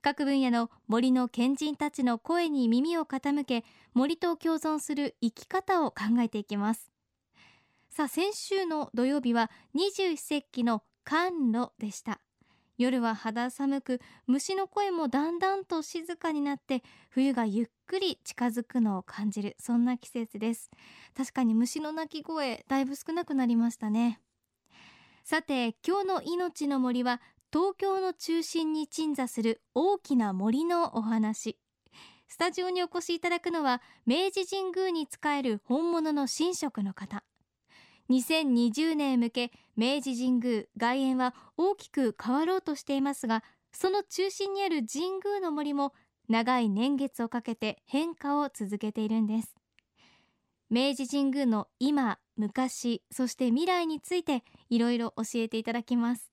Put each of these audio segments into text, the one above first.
各分野の森の賢人たちの声に耳を傾け森と共存する生き方を考えていきます。さあ先週の土曜日は二十四節気の寒露でした。夜は肌寒く虫の声もだんだんと静かになって冬がゆっくり近づくのを感じるそんな季節です。確かに虫の鳴き声だいぶ少なくなりましたね。さて今日の命の森は東京の中心に鎮座する大きな森のお話。スタジオにお越しいただくのは明治神宮に仕える本物の神職の方。2020年向け明治神宮外苑は大きく変わろうとしていますがその中心にある神宮の森も長い年月をかけて変化を続けているんです。明治神宮の今昔そして未来についていろいろ教えていただきます。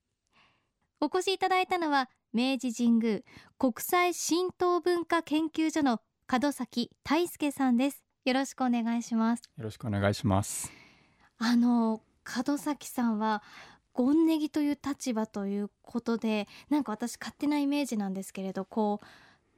お越しいただいたのは明治神宮国際神道文化研究所の門崎大輔さんです。よろしくお願いします。よろしくお願いします。あの門崎さんは権ネギという立場ということでなんか私勝手なイメージなんですけれどこう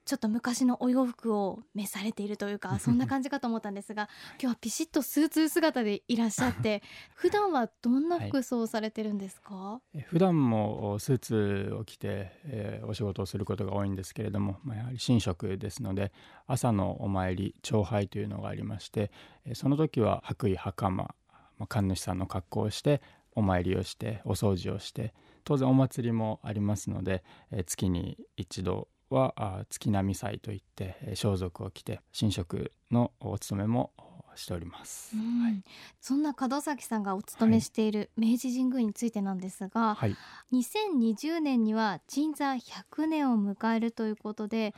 ちょっと昔のお洋服を召されているというか そんな感じかと思ったんですが今日はピシッとスーツ姿でいらっしゃって 普段はどんな服装をされてるんですか、はい、普段もスーツを着て、えー、お仕事をすることが多いんですけれども、まあ、やはり神職ですので朝のお参り朝拝というのがありましてその時は白衣袴まあ、神主さんの格好をしてお参りをしてお掃除をして当然お祭りもありますので、えー、月に一度はあ月並祭といって、えー、装束を着て神職のお勤めもしております、はい、そんな門崎さんがお勤めしている明治神宮についてなんですが、はい、2020年には鎮座100年を迎えるということで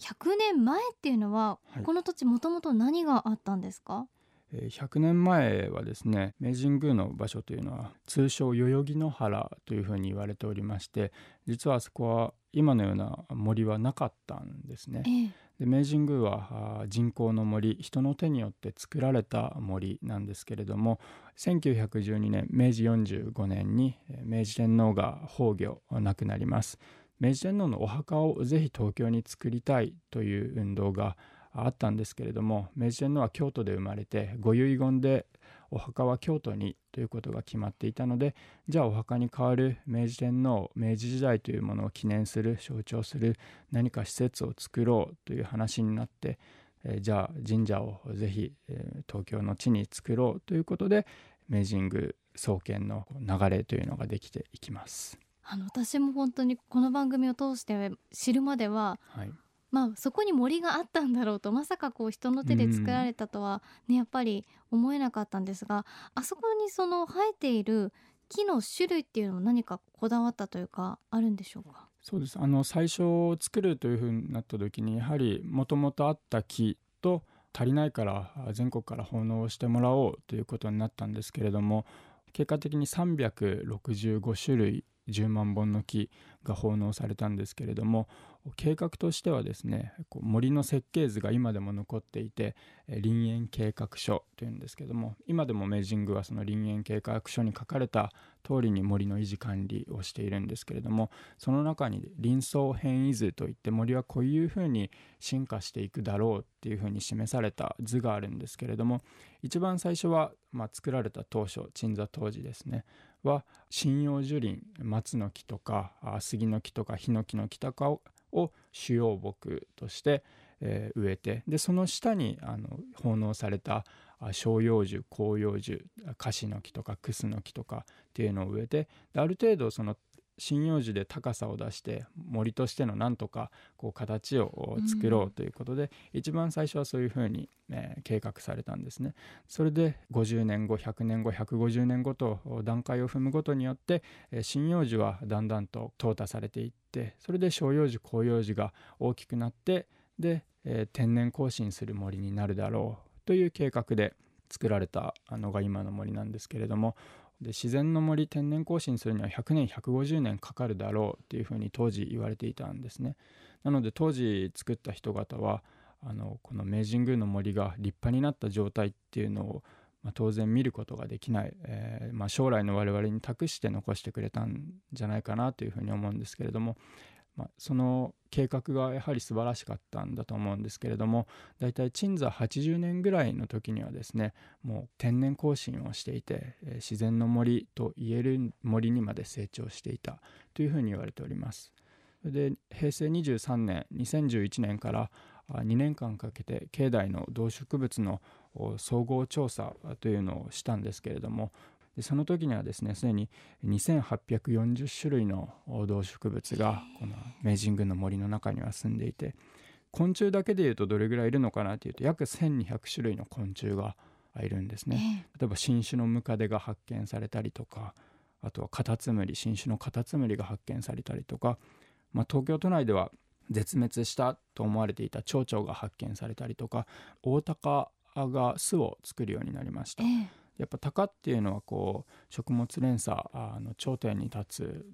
100年前っていうのは、はい、この土地もともと何があったんですか？100年前はですね明治神宮の場所というのは通称代々木の原というふうに言われておりまして実はあそこは今のような森はなかったんですね。で明治神宮は人工の森人の手によって作られた森なんですけれども1912年明治45年に明治天皇が崩御亡くなります。明治天皇のお墓をぜひ東京に作りたいという運動があったんですけれども明治天皇は京都で生まれてご遺言でお墓は京都にということが決まっていたのでじゃあお墓に代わる明治天皇明治時代というものを記念する象徴する何か施設を作ろうという話になって、えー、じゃあ神社をぜひ、えー、東京の地に作ろうということで明治神宮創建の流れというのができていきます。あの私も本当にこの番組を通して知るまでは、はい、まあそこに森があったんだろうとまさかこう人の手で作られたとはね、やっぱり思えなかったんですがあそこにその生えている木の種類っていうのも何かこだわったというかあるんでしょうか？そうです。あの最初作るというふうになった時にやはりもともとあった木と足りないから全国から奉納してもらおうということになったんですけれども結果的に365種類10万本の木が奉納されたんですけれども計画としてはですね森の設計図が今でも残っていて林園計画書というんですけども今でも明治神宮はその林園計画書に書かれた通りに森の維持管理をしているんですけれどもその中に林相変異図といって森はこういうふうに進化していくだろうっていうふうに示された図があるんですけれども一番最初は、まあ、作られた当初鎮座当時ですね。は針葉樹林松の木とか杉の木とかヒノキの木とかを主要木として、えー、植えてでその下にあの奉納された照葉樹広葉樹樫の木とかクスの木とかっていうのを植えてである程度その針葉樹で高さを出して森としてのなんとかこう形を作ろうということで、うん、一番最初はそういうふうに、えー、計画されたんですね。それで50年後100年後150年後と段階を踏むごとによって、えー、針葉樹はだんだんと淘汰されていってそれで照葉樹広葉樹が大きくなってで、えー、天然更新する森になるだろうという計画で作られたのが今の森なんですけれどもで自然の森天然更新するには100年150年かかるだろうっていうふうに当時言われていたんですね。なので当時作った人方はあのこの明治神宮の森が立派になった状態っていうのを、まあ、当然見ることができない、えー、まあ、将来の我々に託して残してくれたんじゃないかなというふうに思うんですけれどもまあ、その計画がやはり素晴らしかったんだと思うんですけれども大体鎮座80年ぐらいの時にはですねもう天然更新をしていて、え、自然の森と言える森にまで成長していたというふうに言われております。で平成23年2011年から2年間かけて境内の動植物の総合調査というのをしたんですけれどもでその時にはですねすでに2840種類の動植物がこの明治神宮の森の中には住んでいて昆虫だけでいうとどれぐらいいるのかなというと約1200種類の昆虫がいるんですね。例えば新種のムカデが発見されたりとかあとはカタツムリ新種のカタツムリが発見されたりとか、まあ、東京都内では絶滅したと思われていた蝶々が発見されたりとかオオタカが巣を作るようになりました。えーやっぱ鷹っていうのはこう食物連鎖の頂点に立つ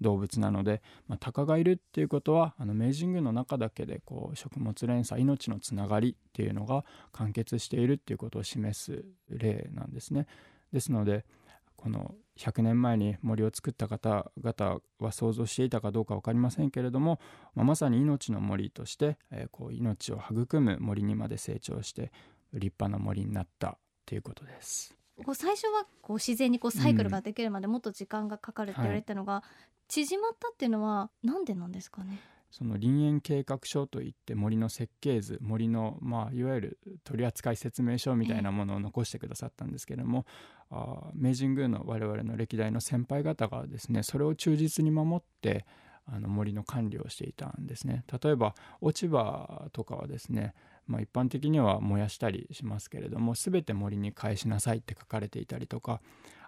動物なので、まあ、鷹がいるっていうことはあの明治神宮の中だけでこう食物連鎖命のつながりっていうのが完結しているっていうことを示す例なんですね。ですのでこの100年前に森を作った方々は想像していたかどうか分かりませんけれども、まあ、まさに命の森として、えー、こう命を育む森にまで成長して立派な森になったということです。こう最初はこう自然にこうサイクルができるまでもっと時間がかかるって言われたのが、うんはい、縮まったっていうのはなんでなんですかね？その林園計画書といって森の設計図森の、まあ、いわゆる取扱説明書みたいなものを残してくださったんですけれども、えー、あ明治神宮の我々の歴代の先輩方がですねそれを忠実に守ってあの森の管理をしていたんですね。例えば落ち葉とかはですねまあ、一般的には燃やしたりしますけれども全て森に返しなさいって書かれていたりとか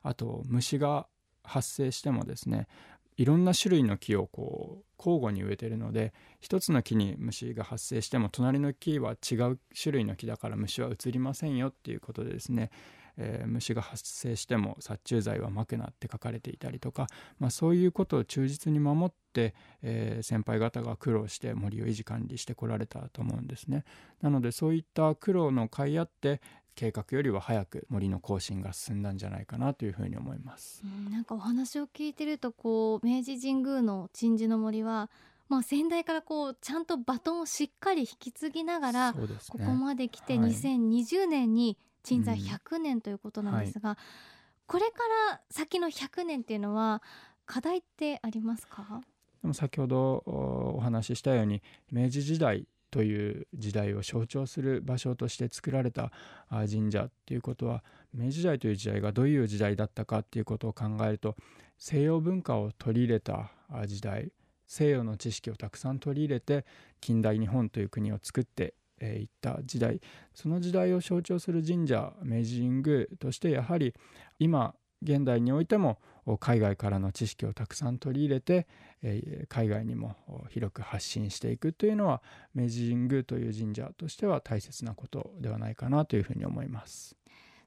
あと虫が発生してもですねいろんな種類の木をこう交互に植えてるので一つの木に虫が発生しても隣の木は違う種類の木だから虫は移りませんよっていうことでですねえー、虫が発生しても殺虫剤はまくなって書かれていたりとか、まあ、そういうことを忠実に守って、えー、先輩方が苦労して森を維持管理してこられたと思うんですね。なのでそういった苦労の甲斐あって計画よりは早く森の更新が進んだんじゃないかなというふうに思います。うん、なんかお話を聞いてるとこう明治神宮の鎮守の森はまあ、先代からこうちゃんとバトンをしっかり引き継ぎながら、ね、ここまで来て2020年に鎮座100年ということなんですが、うんはい、これから先の100年っていうのは課題ってありますか？でも先ほどお話ししたように明治時代という時代を象徴する場所として作られた神社っていうことは明治時代という時代がどういう時代だったかっていうことを考えると西洋文化を取り入れた時代西洋の知識をたくさん取り入れて近代日本という国を作ってえー、った時代その時代を象徴する神社明治神宮としてやはり今現代においても海外からの知識をたくさん取り入れて、え、海外にも広く発信していくというのは明治神宮という神社としては大切なことではないかなというふうに思います。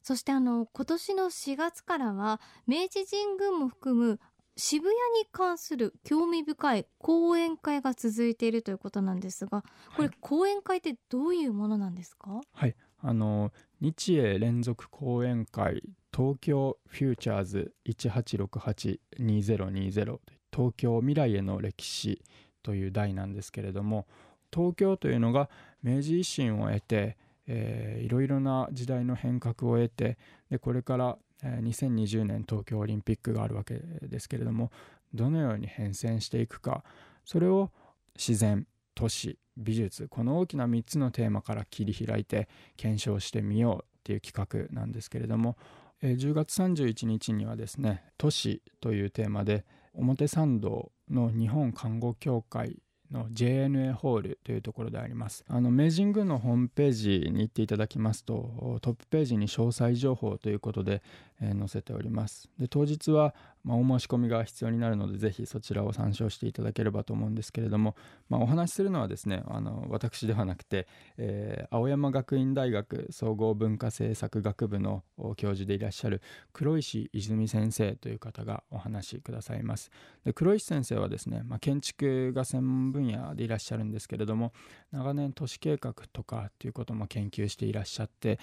そしてあの今年の4月からは明治神宮も含む渋谷に関する興味深い講演会が続いているということなんですがこれ、講演会ってどういうものなんですか？はい。あの日英連続講演会東京フューチャーズ18682020東京未来への歴史という題なんですけれども東京というのが明治維新を得て、えー、いろいろな時代の変革を得てでこれから2020年東京オリンピックがあるわけですけれどもどのように変遷していくかそれを自然都市美術この大きな3つのテーマから切り開いて検証してみようっていう企画なんですけれども10月31日にはですね都市というテーマで表参道の日本看護協会の JNA ホールというところであります。あの明治宮のホームページに行っていただきますとトップページに詳細情報ということで、え、載せております。で当日は、まあ、お申し込みが必要になるのでぜひそちらを参照していただければと思うんですけれども、まあ、お話しするのはですねあの私ではなくて、えー、青山学院大学総合文化政策学部の教授でいらっしゃる黒石泉先生という方がお話しくださいます。で黒石先生はですね、まあ、建築が専門分野でいらっしゃるんですけれども長年都市計画とかっていうことも研究していらっしゃって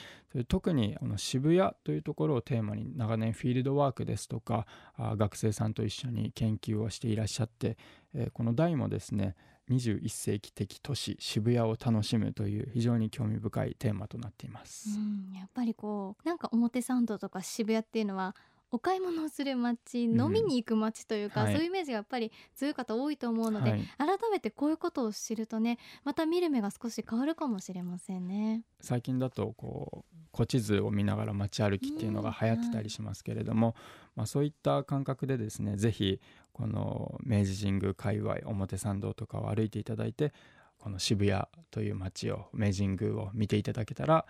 特にこの渋谷というところをテーマに長年フィールドワークですとか学生さんと一緒に研究をしていらっしゃって、えこの題もですね21世紀的都市渋谷を楽しむという非常に興味深いテーマとなっています。うんやっぱりこうなんか表参道とか渋谷っていうのはお買い物をする街、飲みに行く街というか、はい、そういうイメージがやっぱり強い方多いと思うので、はい、改めてこういうことを知るとねまた見る目が少し変わるかもしれませんね。最近だとこう古地図を見ながら街歩きっていうのが流行ってたりしますけれども、まあ、そういった感覚でですね是非この明治神宮界隈表参道とかを歩いていただいてこの渋谷という街を明治神宮を見ていただけたら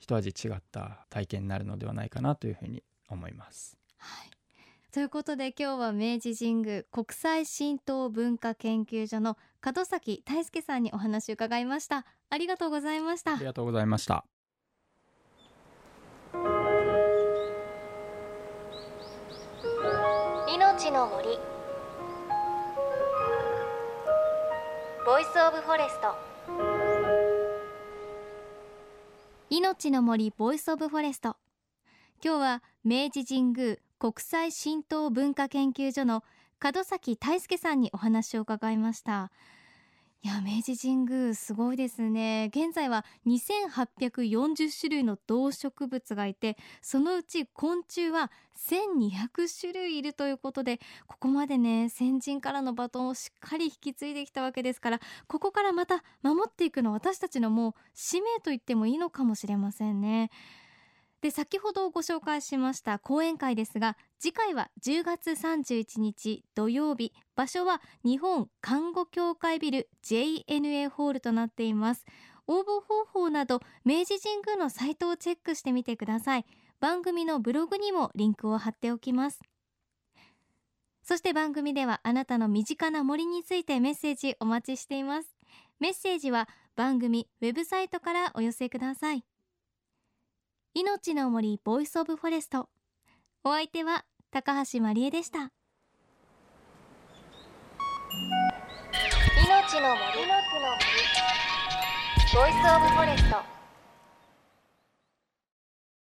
一味違った体験になるのではないかなというふうに思います。はい。ということで今日は明治神宮国際神道文化研究所の門崎大輔さんにお話を伺いました。ありがとうございました。ありがとうございましたの森。 Voice of Forest。命の森 Voice of Forest。今日は明治神宮国際神道文化研究所の門崎泰輔さんにお話を伺いました。いや明治神宮すごいですね。現在は2840種類の動植物がいてそのうち昆虫は1200種類いるということでここまでね先人からのバトンをしっかり引き継いできたわけですからここからまた守っていくの私たちのもう使命と言ってもいいのかもしれませんね。で先ほどご紹介しました講演会ですが次回は10月31日土曜日場所は日本看護協会ビル JNA ホールとなっています。応募方法など明治神宮のサイトをチェックしてみてください。番組のブログにもリンクを貼っておきます。そして番組ではあなたの身近な森についてメッセージお待ちしています。メッセージは番組ウェブサイトからお寄せください。命の森 Voice of Forest。お相手は高橋真理恵でした。の森ボイスオブフォレスト。